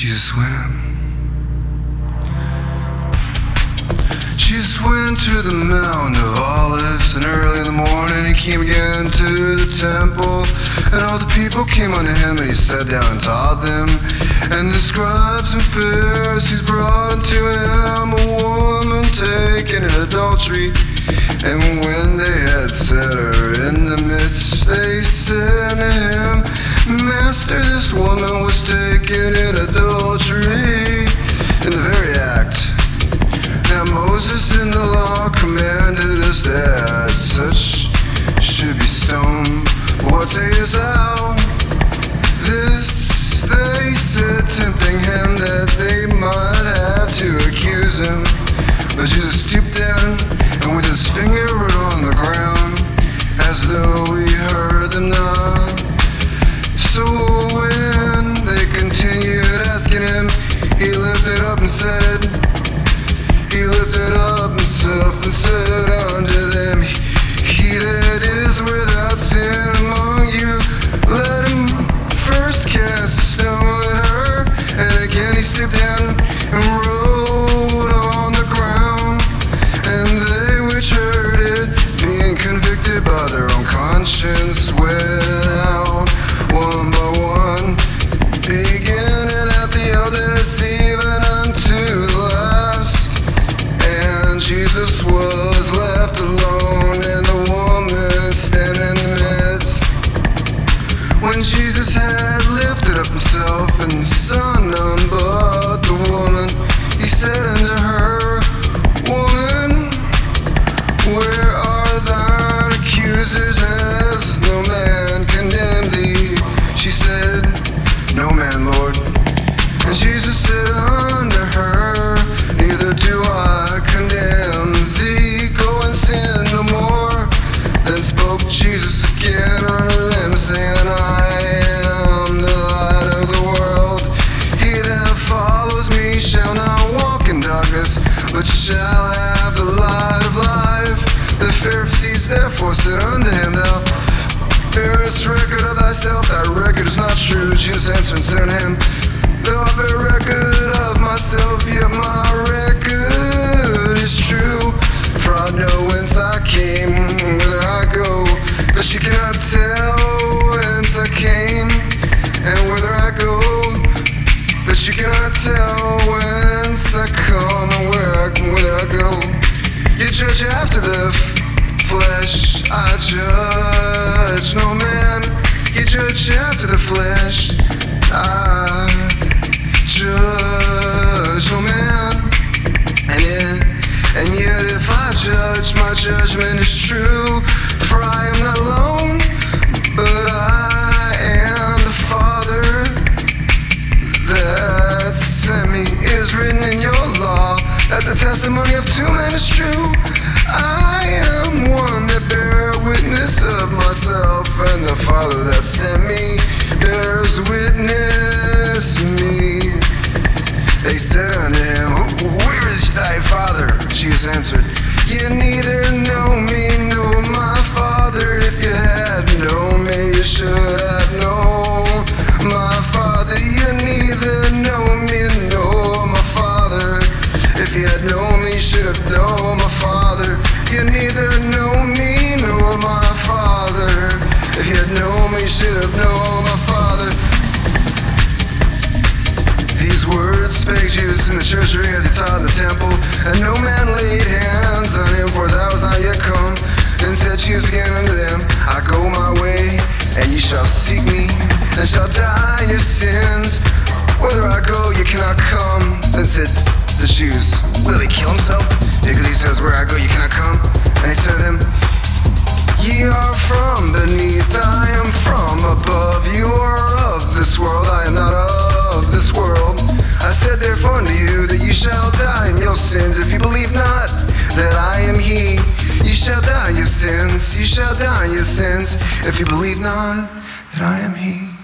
Jesus went up. She's went to the mount of Olives, and early in the morning he came again to the temple, and all the people came unto him, and he sat down and taught them. And the scribes and Pharisees brought unto him a woman taken in adultery, and when they had set her in the midst, they said to him, Master, this woman was taken sense in him. judgment is true, for I am not alone, but I am the Father that sent me. It is written in your law that the testimony of two men is true. I am one that bear witness of myself, and the Father that sent me bears witness me. They said unto him, Where is thy Father? Jesus answered, You neither have my father. These words spake Jesus in the treasury as he taught the temple, and no man laid hands on him, for yet come. Then unto them, I go my way, and shall seek me, and shall sins, you shall die in your sins if you believe not that I am He.